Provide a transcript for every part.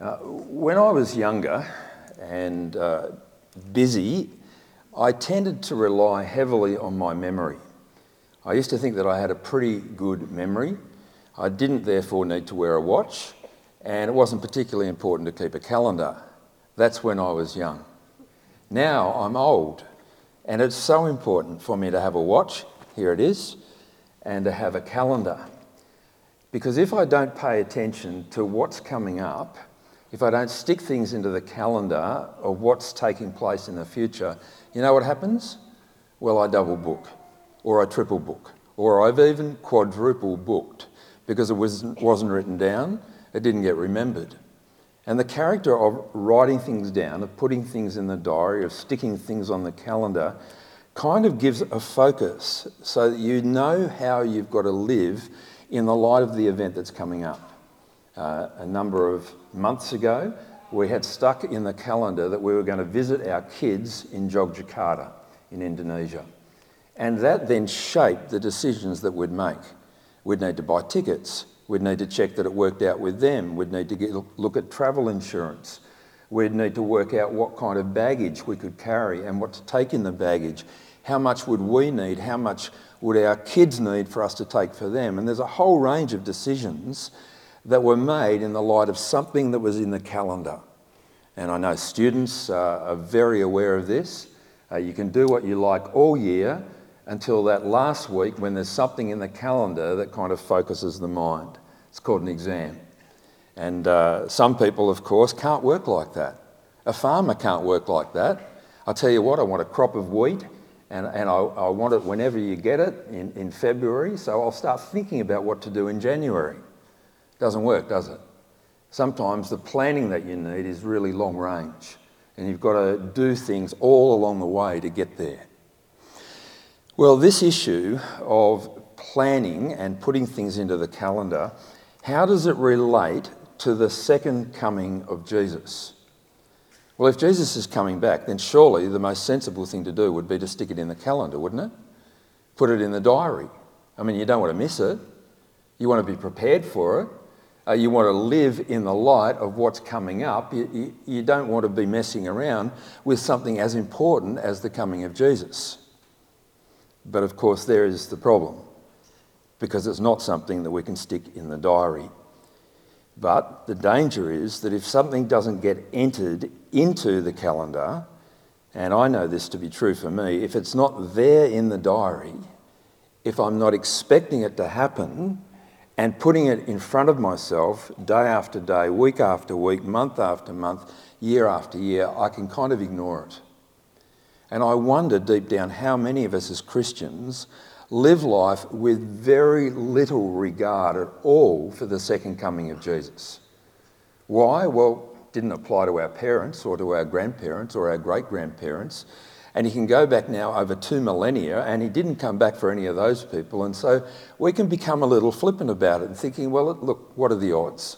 Uh, when I was younger and uh, busy, I tended to rely heavily on my memory. I used to think that I had a pretty good memory. I didn't therefore need to wear a watch, and it wasn't particularly important to keep a calendar. That's when I was young. Now I'm old, and it's so important for me to have a watch, here it is, and to have a calendar. Because if I don't pay attention to what's coming up, if I don't stick things into the calendar of what's taking place in the future, you know what happens? Well, I double book, or I triple book, or I've even quadruple booked because it wasn't, wasn't written down, it didn't get remembered. And the character of writing things down, of putting things in the diary, of sticking things on the calendar, kind of gives a focus so that you know how you've got to live in the light of the event that's coming up. Uh, a number of months ago, we had stuck in the calendar that we were going to visit our kids in Jogjakarta in Indonesia. And that then shaped the decisions that we'd make. We'd need to buy tickets. We'd need to check that it worked out with them. We'd need to get, look at travel insurance. We'd need to work out what kind of baggage we could carry and what to take in the baggage. How much would we need? How much would our kids need for us to take for them? And there's a whole range of decisions that were made in the light of something that was in the calendar. And I know students uh, are very aware of this. Uh, you can do what you like all year until that last week when there's something in the calendar that kind of focuses the mind. It's called an exam. And uh, some people, of course, can't work like that. A farmer can't work like that. I tell you what, I want a crop of wheat and, and I, I want it whenever you get it in, in February, so I'll start thinking about what to do in January. Doesn't work, does it? Sometimes the planning that you need is really long range, and you've got to do things all along the way to get there. Well, this issue of planning and putting things into the calendar, how does it relate to the second coming of Jesus? Well, if Jesus is coming back, then surely the most sensible thing to do would be to stick it in the calendar, wouldn't it? Put it in the diary. I mean, you don't want to miss it. You want to be prepared for it. Uh, you want to live in the light of what's coming up. You, you, you don't want to be messing around with something as important as the coming of Jesus. But of course, there is the problem because it's not something that we can stick in the diary. But the danger is that if something doesn't get entered into the calendar, and I know this to be true for me, if it's not there in the diary, if I'm not expecting it to happen, and putting it in front of myself day after day, week after week, month after month, year after year, I can kind of ignore it. And I wonder deep down how many of us as Christians live life with very little regard at all for the second coming of Jesus. Why? Well, didn't apply to our parents or to our grandparents or our great grandparents. And he can go back now over two millennia, and he didn't come back for any of those people. And so we can become a little flippant about it and thinking, well, look, what are the odds?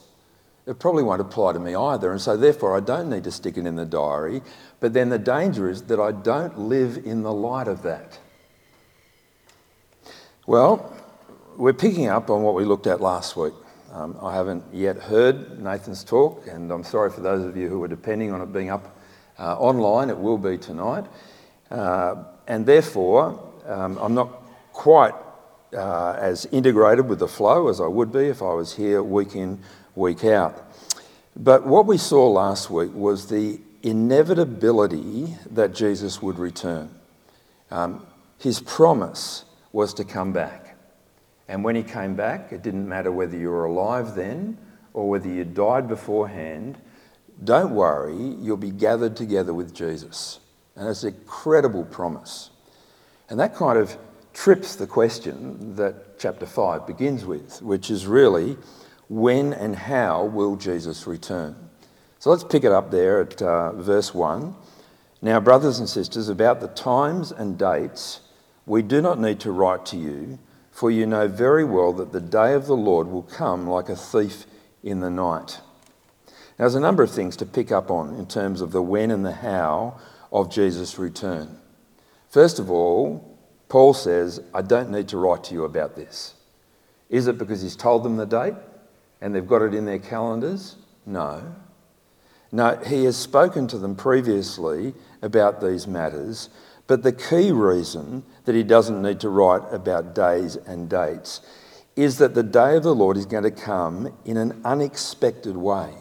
It probably won't apply to me either. And so therefore, I don't need to stick it in the diary. But then the danger is that I don't live in the light of that. Well, we're picking up on what we looked at last week. Um, I haven't yet heard Nathan's talk, and I'm sorry for those of you who are depending on it being up uh, online. It will be tonight. Uh, and therefore, um, I'm not quite uh, as integrated with the flow as I would be if I was here week in, week out. But what we saw last week was the inevitability that Jesus would return. Um, his promise was to come back. And when he came back, it didn't matter whether you were alive then or whether you died beforehand. Don't worry, you'll be gathered together with Jesus. And it's an incredible promise. And that kind of trips the question that chapter 5 begins with, which is really when and how will Jesus return? So let's pick it up there at uh, verse 1. Now, brothers and sisters, about the times and dates, we do not need to write to you, for you know very well that the day of the Lord will come like a thief in the night. Now, there's a number of things to pick up on in terms of the when and the how of Jesus' return. First of all, Paul says, I don't need to write to you about this. Is it because he's told them the date and they've got it in their calendars? No. No, he has spoken to them previously about these matters, but the key reason that he doesn't need to write about days and dates is that the day of the Lord is going to come in an unexpected way,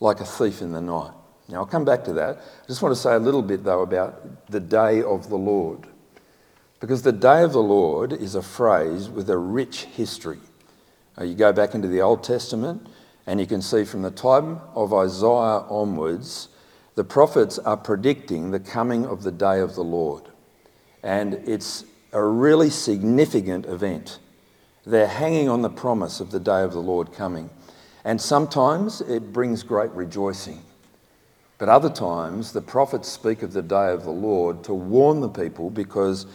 like a thief in the night. Now, I'll come back to that. I just want to say a little bit, though, about the day of the Lord. Because the day of the Lord is a phrase with a rich history. Uh, you go back into the Old Testament, and you can see from the time of Isaiah onwards, the prophets are predicting the coming of the day of the Lord. And it's a really significant event. They're hanging on the promise of the day of the Lord coming. And sometimes it brings great rejoicing. But other times, the prophets speak of the day of the Lord to warn the people because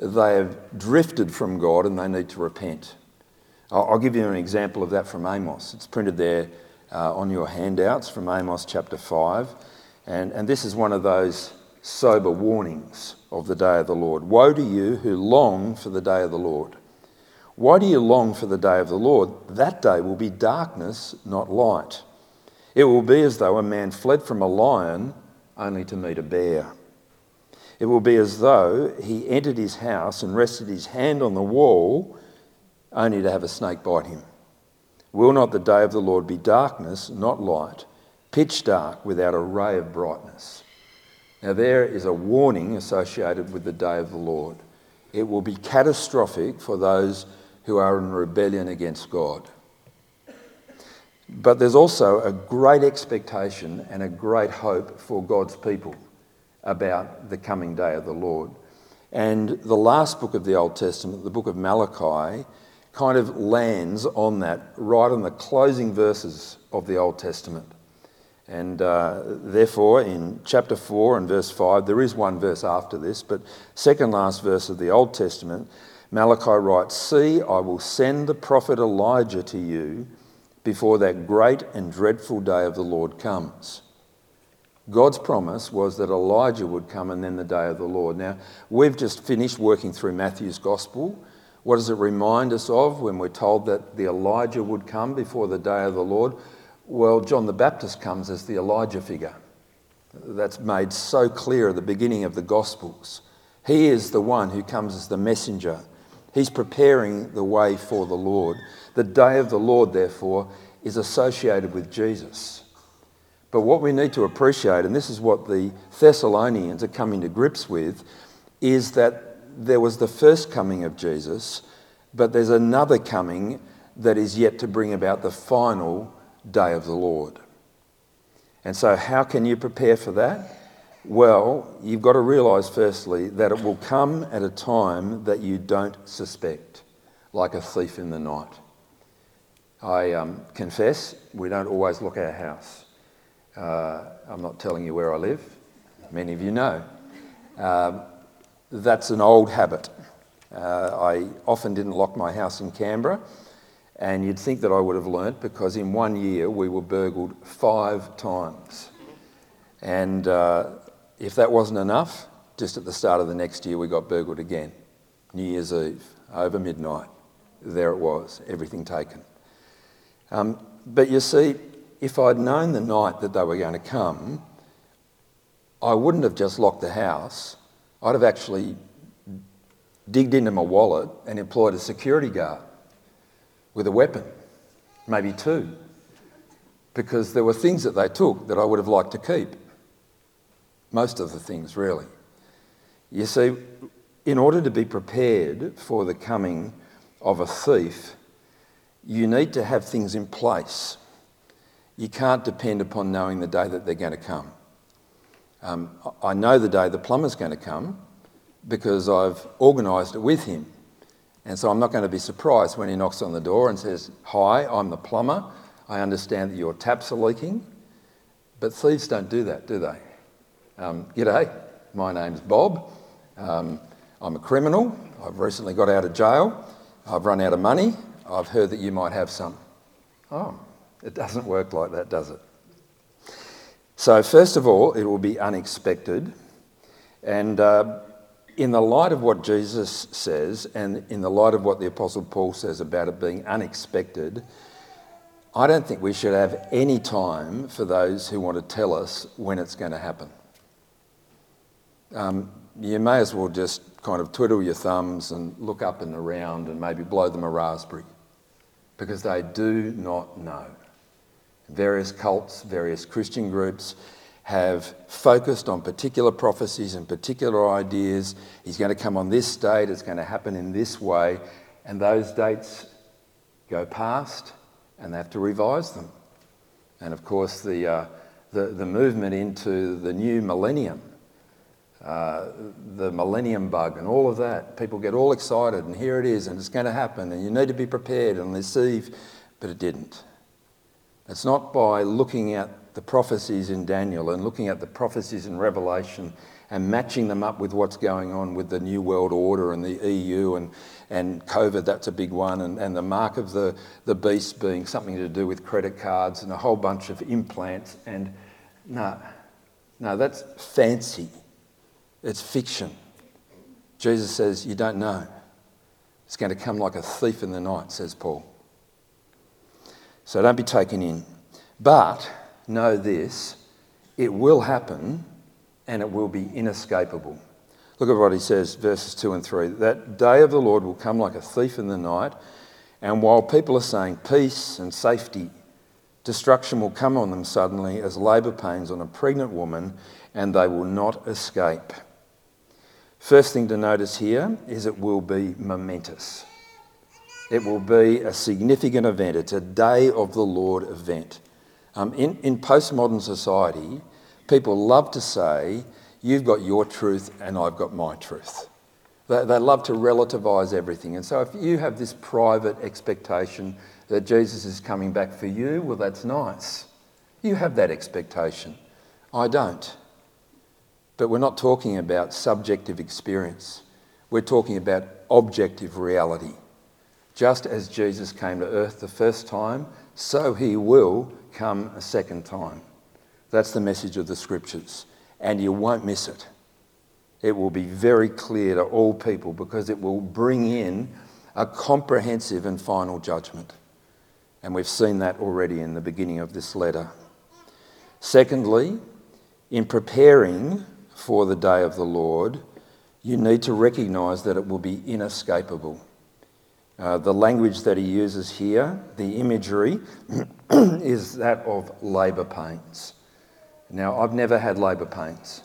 they have drifted from God and they need to repent. I'll give you an example of that from Amos. It's printed there uh, on your handouts from Amos chapter 5. And, and this is one of those sober warnings of the day of the Lord. Woe to you who long for the day of the Lord. Why do you long for the day of the Lord? That day will be darkness, not light. It will be as though a man fled from a lion only to meet a bear. It will be as though he entered his house and rested his hand on the wall only to have a snake bite him. Will not the day of the Lord be darkness, not light, pitch dark without a ray of brightness? Now, there is a warning associated with the day of the Lord. It will be catastrophic for those who are in rebellion against God. But there's also a great expectation and a great hope for God's people about the coming day of the Lord. And the last book of the Old Testament, the book of Malachi, kind of lands on that right on the closing verses of the Old Testament. And uh, therefore, in chapter 4 and verse 5, there is one verse after this, but second last verse of the Old Testament, Malachi writes, See, I will send the prophet Elijah to you before that great and dreadful day of the Lord comes. God's promise was that Elijah would come and then the day of the Lord. Now, we've just finished working through Matthew's Gospel. What does it remind us of when we're told that the Elijah would come before the day of the Lord? Well, John the Baptist comes as the Elijah figure. That's made so clear at the beginning of the Gospels. He is the one who comes as the messenger. He's preparing the way for the Lord. The day of the Lord, therefore, is associated with Jesus. But what we need to appreciate, and this is what the Thessalonians are coming to grips with, is that there was the first coming of Jesus, but there's another coming that is yet to bring about the final day of the Lord. And so, how can you prepare for that? Well, you've got to realise, firstly, that it will come at a time that you don't suspect, like a thief in the night. I um, confess, we don't always lock our house. Uh, I'm not telling you where I live, many of you know. Um, that's an old habit. Uh, I often didn't lock my house in Canberra, and you'd think that I would have learnt because in one year we were burgled five times. And uh, if that wasn't enough, just at the start of the next year we got burgled again. New Year's Eve, over midnight. There it was, everything taken. Um, but you see, if I'd known the night that they were going to come, I wouldn't have just locked the house. I'd have actually digged into my wallet and employed a security guard with a weapon, maybe two, because there were things that they took that I would have liked to keep. Most of the things, really. You see, in order to be prepared for the coming of a thief, you need to have things in place. You can't depend upon knowing the day that they're going to come. Um, I know the day the plumber's going to come because I've organised it with him. And so I'm not going to be surprised when he knocks on the door and says, Hi, I'm the plumber. I understand that your taps are leaking. But thieves don't do that, do they? Um, G'day, my name's Bob. Um, I'm a criminal. I've recently got out of jail. I've run out of money. I've heard that you might have some. Oh, it doesn't work like that, does it? So, first of all, it will be unexpected. And uh, in the light of what Jesus says, and in the light of what the Apostle Paul says about it being unexpected, I don't think we should have any time for those who want to tell us when it's going to happen. Um, you may as well just kind of twiddle your thumbs and look up and around and maybe blow them a raspberry because they do not know. Various cults, various Christian groups have focused on particular prophecies and particular ideas. He's going to come on this date, it's going to happen in this way, and those dates go past and they have to revise them. And of course, the, uh, the, the movement into the new millennium uh, the millennium bug and all of that. People get all excited, and here it is, and it's going to happen, and you need to be prepared and receive, but it didn't. It's not by looking at the prophecies in Daniel and looking at the prophecies in Revelation and matching them up with what's going on with the New World Order and the EU and, and COVID, that's a big one, and, and the mark of the, the beast being something to do with credit cards and a whole bunch of implants. And no, no, that's fancy. It's fiction. Jesus says, You don't know. It's going to come like a thief in the night, says Paul. So don't be taken in. But know this it will happen and it will be inescapable. Look at what he says, verses 2 and 3. That day of the Lord will come like a thief in the night, and while people are saying peace and safety, destruction will come on them suddenly as labour pains on a pregnant woman, and they will not escape. First thing to notice here is it will be momentous. It will be a significant event. It's a day of the Lord event. Um, in, in postmodern society, people love to say, You've got your truth and I've got my truth. They, they love to relativize everything. And so if you have this private expectation that Jesus is coming back for you, well, that's nice. You have that expectation. I don't. But we're not talking about subjective experience. We're talking about objective reality. Just as Jesus came to earth the first time, so he will come a second time. That's the message of the scriptures. And you won't miss it. It will be very clear to all people because it will bring in a comprehensive and final judgment. And we've seen that already in the beginning of this letter. Secondly, in preparing for the day of the Lord, you need to recognize that it will be inescapable. Uh, the language that he uses here, the imagery, is that of labour pains. Now, I've never had labour pains.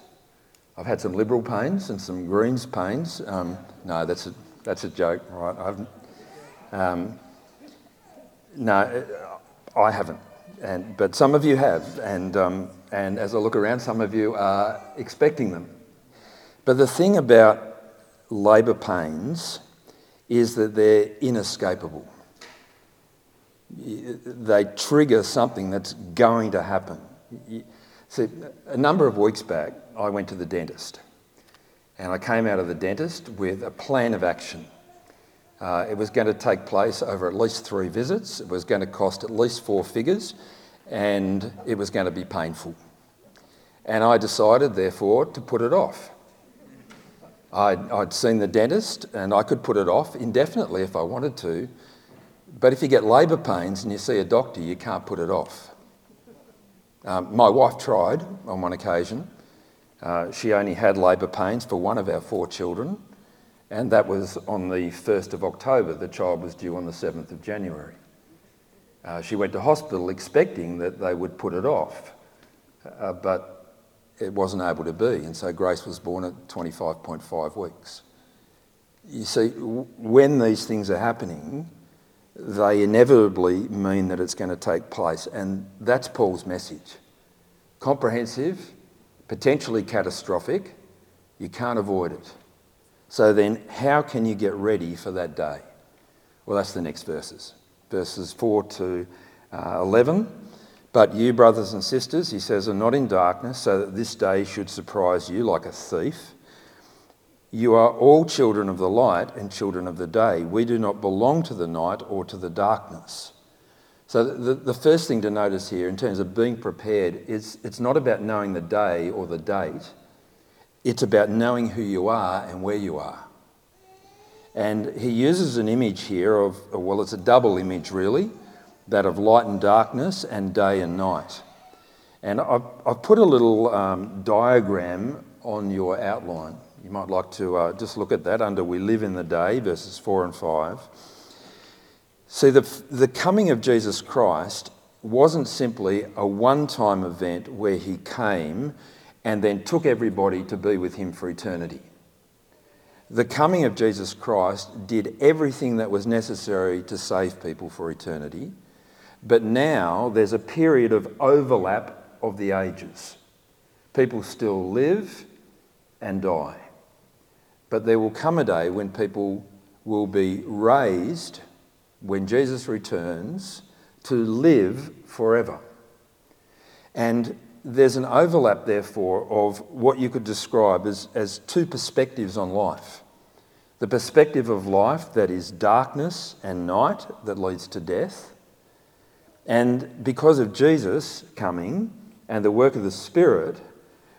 I've had some liberal pains and some Greens pains. Um, no, that's a, that's a joke, right? Um, no, I haven't. And, but some of you have. And um, and as I look around, some of you are expecting them. But the thing about labour pains is that they're inescapable. They trigger something that's going to happen. See, a number of weeks back, I went to the dentist. And I came out of the dentist with a plan of action. Uh, it was going to take place over at least three visits. It was going to cost at least four figures and it was going to be painful. And I decided, therefore, to put it off. I'd, I'd, seen the dentist and I could put it off indefinitely if I wanted to. But if you get labour pains and you see a doctor, you can't put it off. Um, my wife tried on one occasion. Uh, she only had labour pains for one of our four children, and that was on the 1st of October. The child was due on the 7th of January. Uh, she went to hospital expecting that they would put it off, uh, but it wasn't able to be, and so Grace was born at 25.5 weeks. You see, when these things are happening, they inevitably mean that it's going to take place, and that's Paul's message. Comprehensive, potentially catastrophic, you can't avoid it. So then, how can you get ready for that day? Well, that's the next verses verses 4 to uh, 11. But you, brothers and sisters, he says, are not in darkness, so that this day should surprise you like a thief. You are all children of the light and children of the day. We do not belong to the night or to the darkness. So, the, the first thing to notice here, in terms of being prepared, is it's not about knowing the day or the date, it's about knowing who you are and where you are. And he uses an image here of, well, it's a double image really. that of light and darkness and day and night. And I've, I've put a little um, diagram on your outline. You might like to uh, just look at that under We Live in the Day, verses 4 and 5. See, the, the coming of Jesus Christ wasn't simply a one time event where he came and then took everybody to be with him for eternity. The coming of Jesus Christ did everything that was necessary to save people for eternity, but now there's a period of overlap of the ages. People still live and die, but there will come a day when people will be raised when Jesus returns to live forever. And there's an overlap, therefore, of what you could describe as, as two perspectives on life the perspective of life that is darkness and night that leads to death. And because of Jesus coming and the work of the Spirit,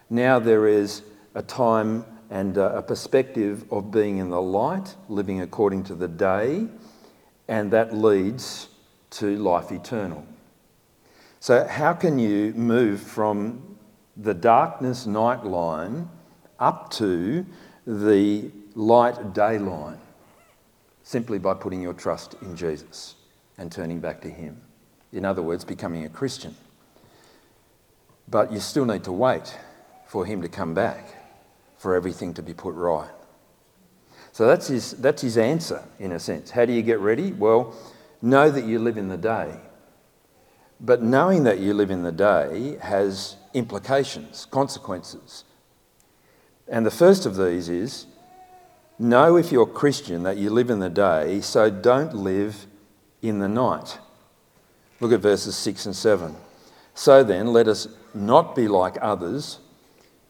now there is a time and uh, a perspective of being in the light, living according to the day, and that leads to life eternal. So, how can you move from the darkness night line up to the light day line? Simply by putting your trust in Jesus and turning back to Him. In other words, becoming a Christian. But you still need to wait for Him to come back, for everything to be put right. So that's his, that's his answer, in a sense. How do you get ready? Well, know that you live in the day. But knowing that you live in the day has implications, consequences. And the first of these is know if you're Christian that you live in the day, so don't live in the night. Look at verses 6 and 7. So then, let us not be like others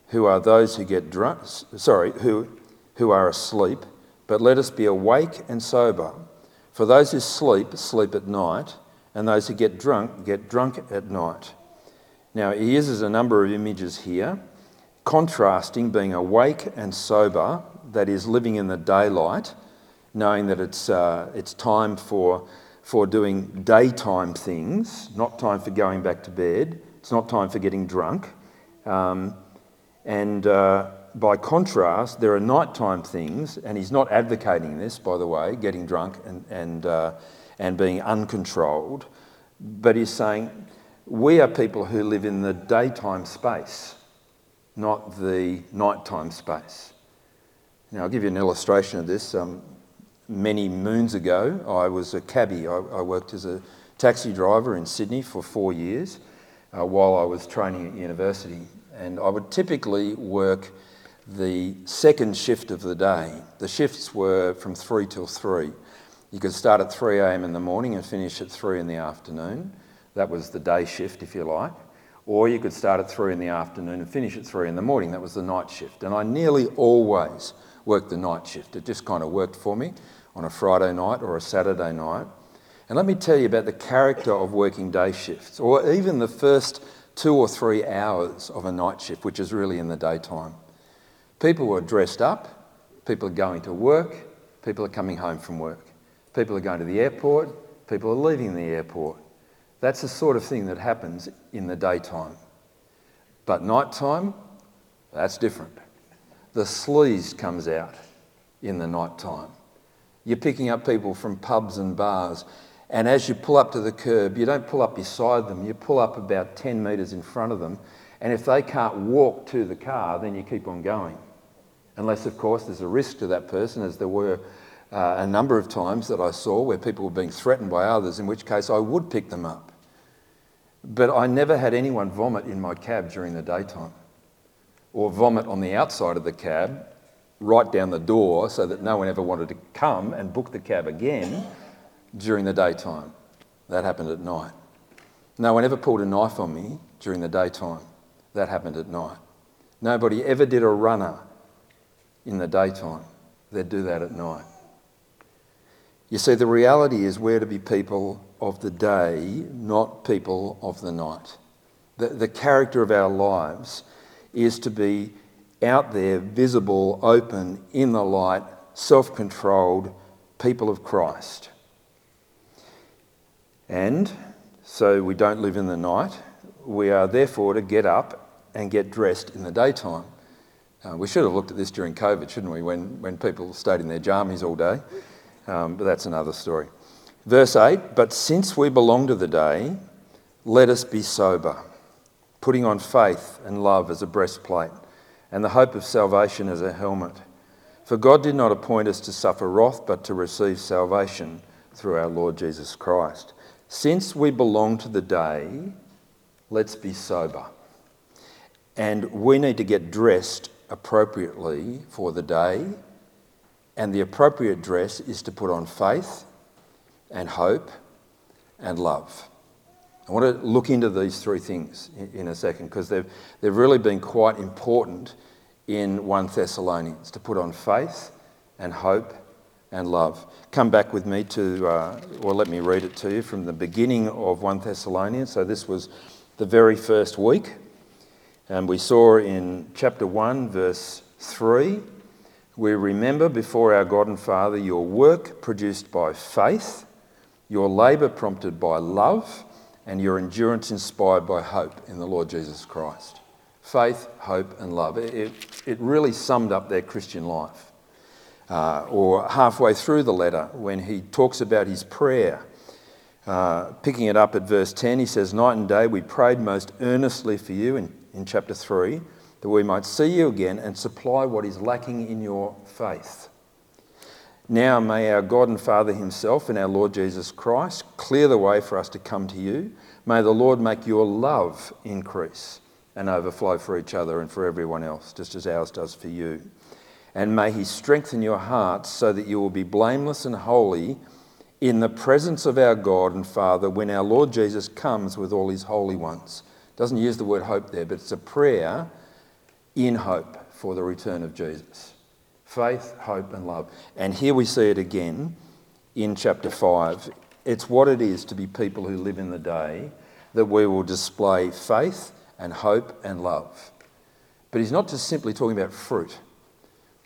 who are those who get drunk, sorry, who, who are asleep, but let us be awake and sober. For those who sleep, sleep at night, and those who get drunk, get drunk at night. Now, he uses a number of images here, contrasting being awake and sober, that is, living in the daylight, knowing that it's, uh, it's time for, for doing daytime things, not time for going back to bed, it's not time for getting drunk. Um, and uh, by contrast, there are nighttime things, and he's not advocating this, by the way, getting drunk and, and, uh, and being uncontrolled, but he's saying we are people who live in the daytime space, not the nighttime space. Now, I'll give you an illustration of this. Um, many moons ago, I was a cabbie. I, I, worked as a taxi driver in Sydney for four years uh, while I was training at university. And I would typically work the second shift of the day. The shifts were from 3 till 3. You could start at 3 a.m. in the morning and finish at 3 in the afternoon. That was the day shift, if you like. Or you could start at 3 in the afternoon and finish at 3 in the morning. That was the night shift. And I nearly always worked the night shift. It just kind of worked for me on a Friday night or a Saturday night. And let me tell you about the character of working day shifts, or even the first two or three hours of a night shift, which is really in the daytime. People are dressed up, people are going to work, people are coming home from work, people are going to the airport, people are leaving the airport. That's the sort of thing that happens in the daytime. But nighttime, that's different. The sleaze comes out in the nighttime. You're picking up people from pubs and bars, and as you pull up to the curb, you don't pull up beside them, you pull up about 10 metres in front of them, and if they can't walk to the car, then you keep on going unless, of course, there's a risk to that person, as there were uh, a number of times that I saw where people were being threatened by others, in which case I would pick them up. But I never had anyone vomit in my cab during the daytime or vomit on the outside of the cab right down the door so that no one ever wanted to come and book the cab again during the daytime. That happened at night. No one ever pulled a knife on me during the daytime. That happened at night. Nobody ever did a runner in the daytime, they'd do that at night. You see, the reality is we're to be people of the day, not people of the night. The, the character of our lives is to be out there, visible, open, in the light, self controlled people of Christ. And so we don't live in the night. We are therefore to get up and get dressed in the daytime. Uh, we should have looked at this during COVID, shouldn't we, when, when people stayed in their jammies all day? Um, but that's another story. Verse 8 But since we belong to the day, let us be sober, putting on faith and love as a breastplate, and the hope of salvation as a helmet. For God did not appoint us to suffer wrath, but to receive salvation through our Lord Jesus Christ. Since we belong to the day, let's be sober. And we need to get dressed appropriately for the day. And the appropriate dress is to put on faith and hope and love. I want to look into these three things in a second because they've, they've really been quite important in 1 Thessalonians to put on faith and hope and love. Come back with me to, uh, well, let me read it to you from the beginning of 1 Thessalonians. So this was the very first week. And we saw in chapter 1, verse 3, we remember before our God and Father your work produced by faith, your labour prompted by love, and your endurance inspired by hope in the Lord Jesus Christ. Faith, hope, and love. It, it really summed up their Christian life uh, or halfway through the letter when he talks about his prayer. Uh, picking it up at verse 10, he says, Night and day we prayed most earnestly for you in, in chapter 3, that we might see you again and supply what is lacking in your faith. Now may our God and Father Himself and our Lord Jesus Christ clear the way for us to come to you. May the Lord make your love increase and overflow for each other and for everyone else, just as ours does for you and may He strengthen your hearts so that you will be blameless and holy in the presence of our God and Father when our Lord Jesus comes with all His holy ones. Doesn't use the word hope there, but it's a prayer in hope for the return of Jesus. Faith, hope, and love. And here we see it again in chapter 5. It's what it is to be people who live in the day that we will display faith and hope and love. But he's not just simply talking about fruit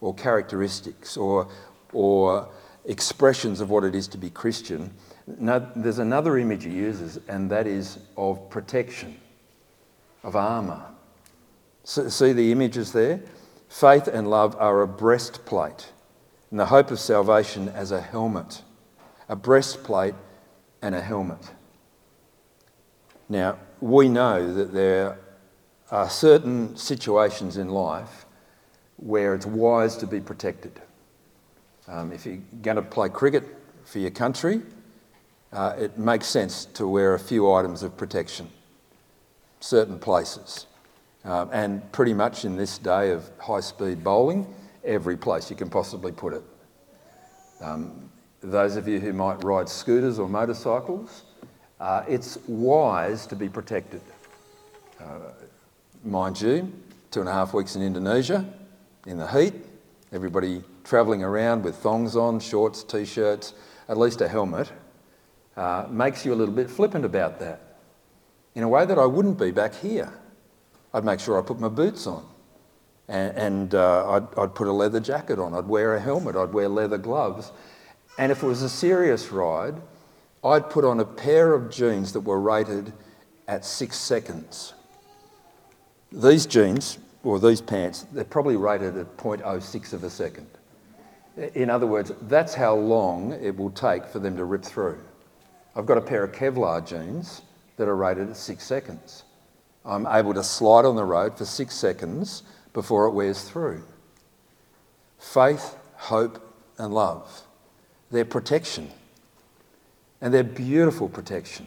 or characteristics or, or expressions of what it is to be Christian. No, there's another image he uses, and that is of protection, of armour. See the images there? Faith and love are a breastplate, and the hope of salvation as a helmet. A breastplate and a helmet. Now, we know that there are certain situations in life where it's wise to be protected. Um, if you're going to play cricket for your country, uh, it makes sense to wear a few items of protection, certain places. Um, and pretty much in this day of high speed bowling, every place you can possibly put it. Um, those of you who might ride scooters or motorcycles, uh, it's wise to be protected. Uh, mind you, two and a half weeks in Indonesia, in the heat, everybody travelling around with thongs on, shorts, t shirts, at least a helmet, uh, makes you a little bit flippant about that. In a way that I wouldn't be back here. I'd make sure I put my boots on. And, and uh, I'd, I'd put a leather jacket on. I'd wear a helmet. I'd wear leather gloves. And if it was a serious ride, I'd put on a pair of jeans that were rated at six seconds. These jeans or these pants, they're probably rated at 0.06 of a second. In other words, that's how long it will take for them to rip through. I've got a pair of Kevlar jeans that are rated at six seconds. I'm able to slide on the road for six seconds before it wears through. Faith, hope, and love. They're protection. And they're beautiful protection.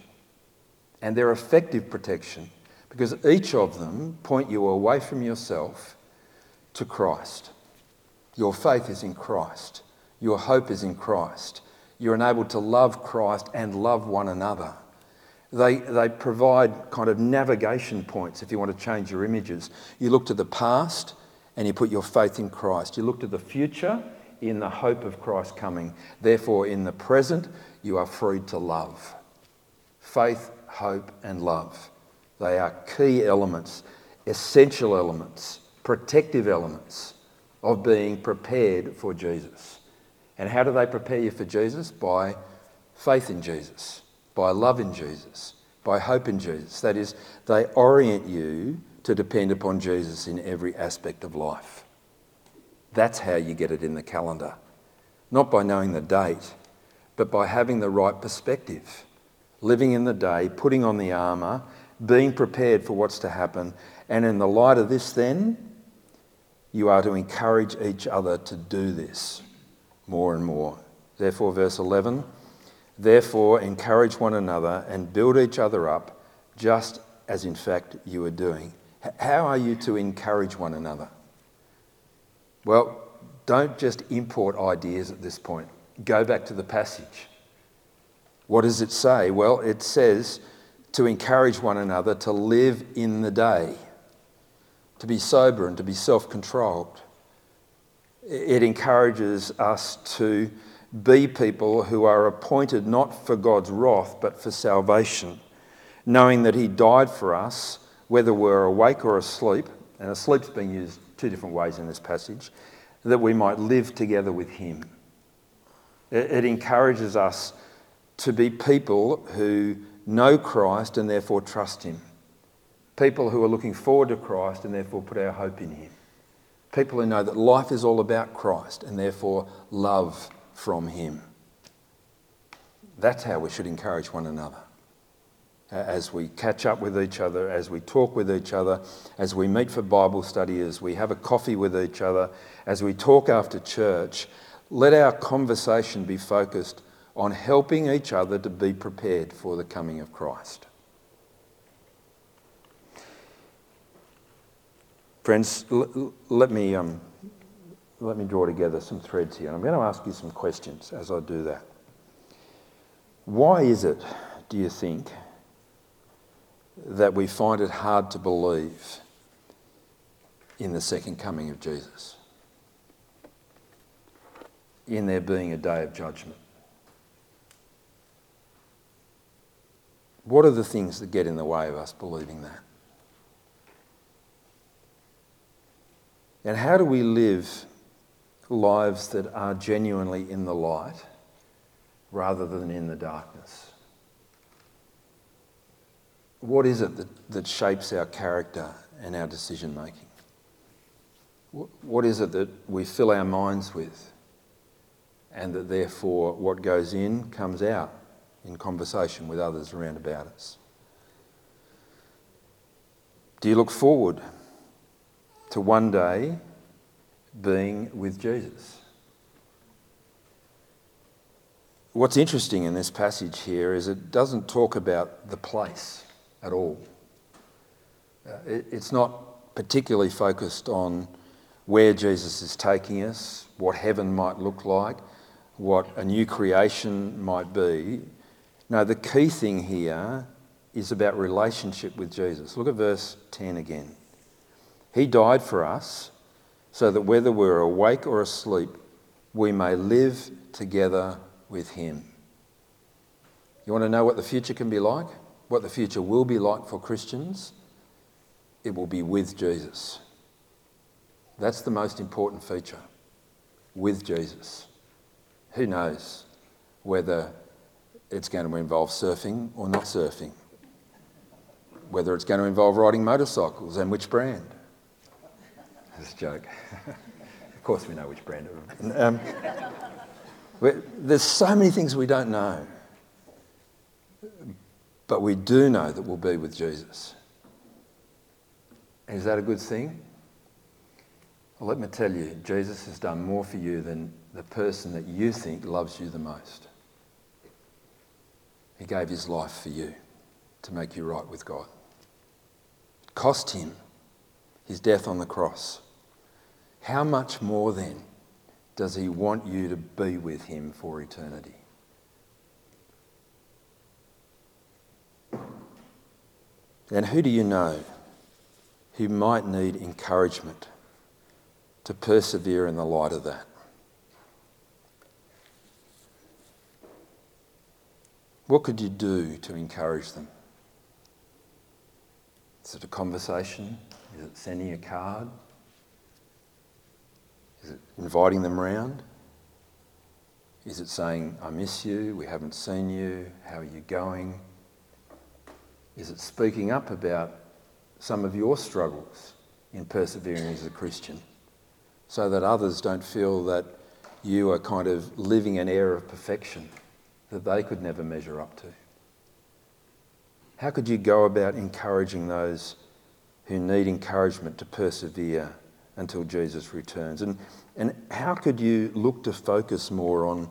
And they're effective protection because each of them point you away from yourself to Christ. Your faith is in Christ. Your hope is in Christ. You're enabled to love Christ and love one another. They, they provide kind of navigation points if you want to change your images. You look to the past and you put your faith in Christ. You look to the future in the hope of Christ coming. Therefore, in the present, you are free to love. Faith, hope, and love. They are key elements, essential elements, protective elements of being prepared for Jesus. And how do they prepare you for Jesus? By faith in Jesus, by love in Jesus, by hope in Jesus. That is, they orient you to depend upon Jesus in every aspect of life. That's how you get it in the calendar. Not by knowing the date, but by having the right perspective. Living in the day, putting on the armour, being prepared for what's to happen. And in the light of this, then, you are to encourage each other to do this more and more. Therefore, verse 11, therefore, encourage one another and build each other up, just as in fact you are doing. How are you to encourage one another? Well, don't just import ideas at this point. Go back to the passage. What does it say? Well, it says to encourage one another to live in the day, to be sober and to be self controlled. It encourages us to be people who are appointed not for God's wrath but for salvation, knowing that He died for us, whether we're awake or asleep, and asleep's being used two different ways in this passage, that we might live together with Him. It encourages us to be people who know Christ and therefore trust Him. People who are looking forward to Christ and therefore put our hope in Him. People who know that life is all about Christ and therefore love from Him. That's how we should encourage one another. As we catch up with each other, as we talk with each other, as we meet for Bible study, as we have a coffee with each other, as we talk after church, let our conversation be focused on helping each other to be prepared for the coming of Christ. Friends, l- let, me, um, let me draw together some threads here. And I'm going to ask you some questions as I do that. Why is it, do you think, that we find it hard to believe in the second coming of Jesus? In there being a day of judgment? What are the things that get in the way of us believing that? And how do we live lives that are genuinely in the light rather than in the darkness? What is it that, that shapes our character and our decision making? What is it that we fill our minds with and that therefore what goes in comes out? in conversation with others around about us? Do you look forward to one day being with Jesus? What's interesting in this passage here is it doesn't talk about the place at all. Uh, it's not particularly focused on where Jesus is taking us, what heaven might look like, what a new creation might be. No, the key thing here is about relationship with Jesus. Look at verse 10 again. He died for us so that whether we're awake or asleep, we may live together with him. You want to know what the future can be like? What the future will be like for Christians? It will be with Jesus. That's the most important feature. With Jesus. Who knows whether it's going to involve surfing or not surfing, whether it's going to involve riding motorcycles and which brand. That's a joke. of course, we know which brand. Of. Um, there's so many things we don't know, but we do know that we'll be with Jesus. Is that a good thing? Well, let me tell you, Jesus has done more for you than the person that you think loves you the most. He gave his life for you to make you right with God. Cost him his death on the cross. How much more then does he want you to be with him for eternity? And who do you know who might need encouragement to persevere in the light of that? What could you do to encourage them? Is it a conversation? Is it sending a card? Is it inviting them round? Is it saying, I miss you, we haven't seen you, how are you going? Is it speaking up about some of your struggles in persevering as a Christian so that others don't feel that you are kind of living an air of perfection that they could never measure up to? How could you go about encouraging those who need encouragement to persevere until Jesus returns? And, and how could you look to focus more on,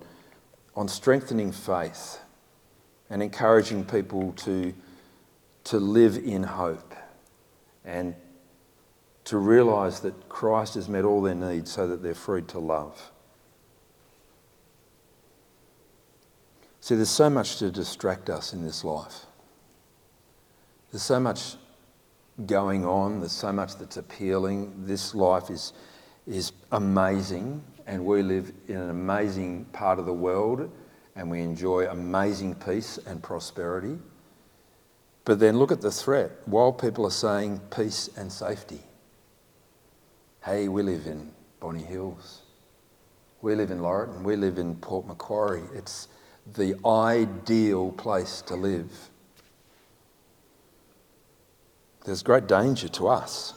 on strengthening faith and encouraging people to, to live in hope and to realise that Christ has met all their needs so that they're free to love? See, there's so much to distract us in this life. There's so much going on, there's so much that's appealing. This life is, is amazing, and we live in an amazing part of the world, and we enjoy amazing peace and prosperity. But then look at the threat. While people are saying peace and safety, hey, we live in Bonny Hills, we live in Laurieton, we live in Port Macquarie. It's the ideal place to live there's great danger to us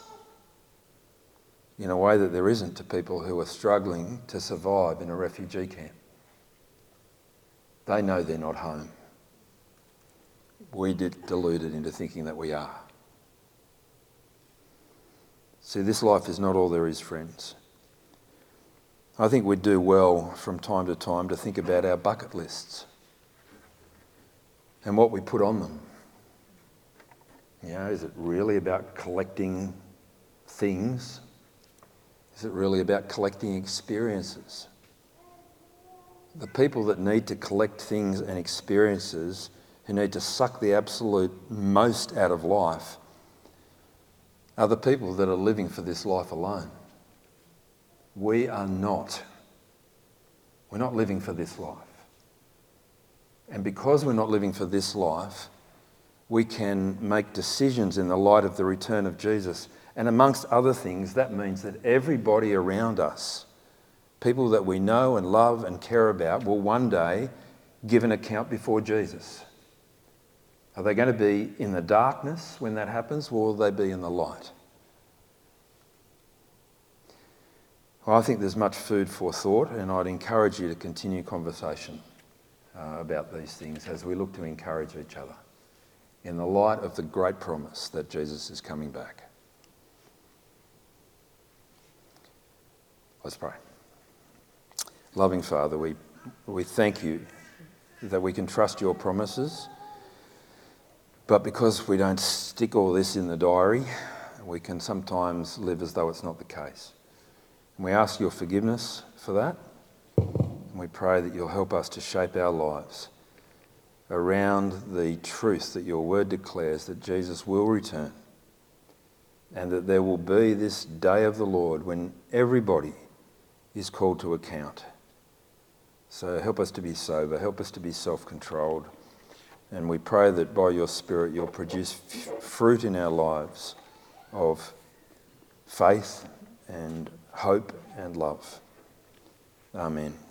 in a way that there isn't to people who are struggling to survive in a refugee camp. They know they're not home. We get deluded into thinking that we are. See, this life is not all there is, friends. I think we'd do well from time to time to think about our bucket lists and what we put on them. You know, is it really about collecting things? Is it really about collecting experiences? The people that need to collect things and experiences, who need to suck the absolute most out of life, are the people that are living for this life alone. We are not. We're not living for this life. And because we're not living for this life, we can make decisions in the light of the return of Jesus. And amongst other things, that means that everybody around us, people that we know and love and care about, will one day give an account before Jesus. Are they going to be in the darkness when that happens, or will they be in the light? Well, I think there's much food for thought, and I'd encourage you to continue conversation uh, about these things as we look to encourage each other in the light of the great promise that Jesus is coming back. Let's pray. Loving Father, we, we thank you that we can trust your promises, but because we don't stick all this in the diary, we can sometimes live as though it's not the case. And we ask your forgiveness for that, and we pray that you'll help us to shape our lives around the truth that your word declares that Jesus will return and that there will be this day of the Lord when everybody is called to account. So help us to be sober, help us to be self controlled, and we pray that by your Spirit you'll produce f- fruit in our lives of faith and hope and love. Amen.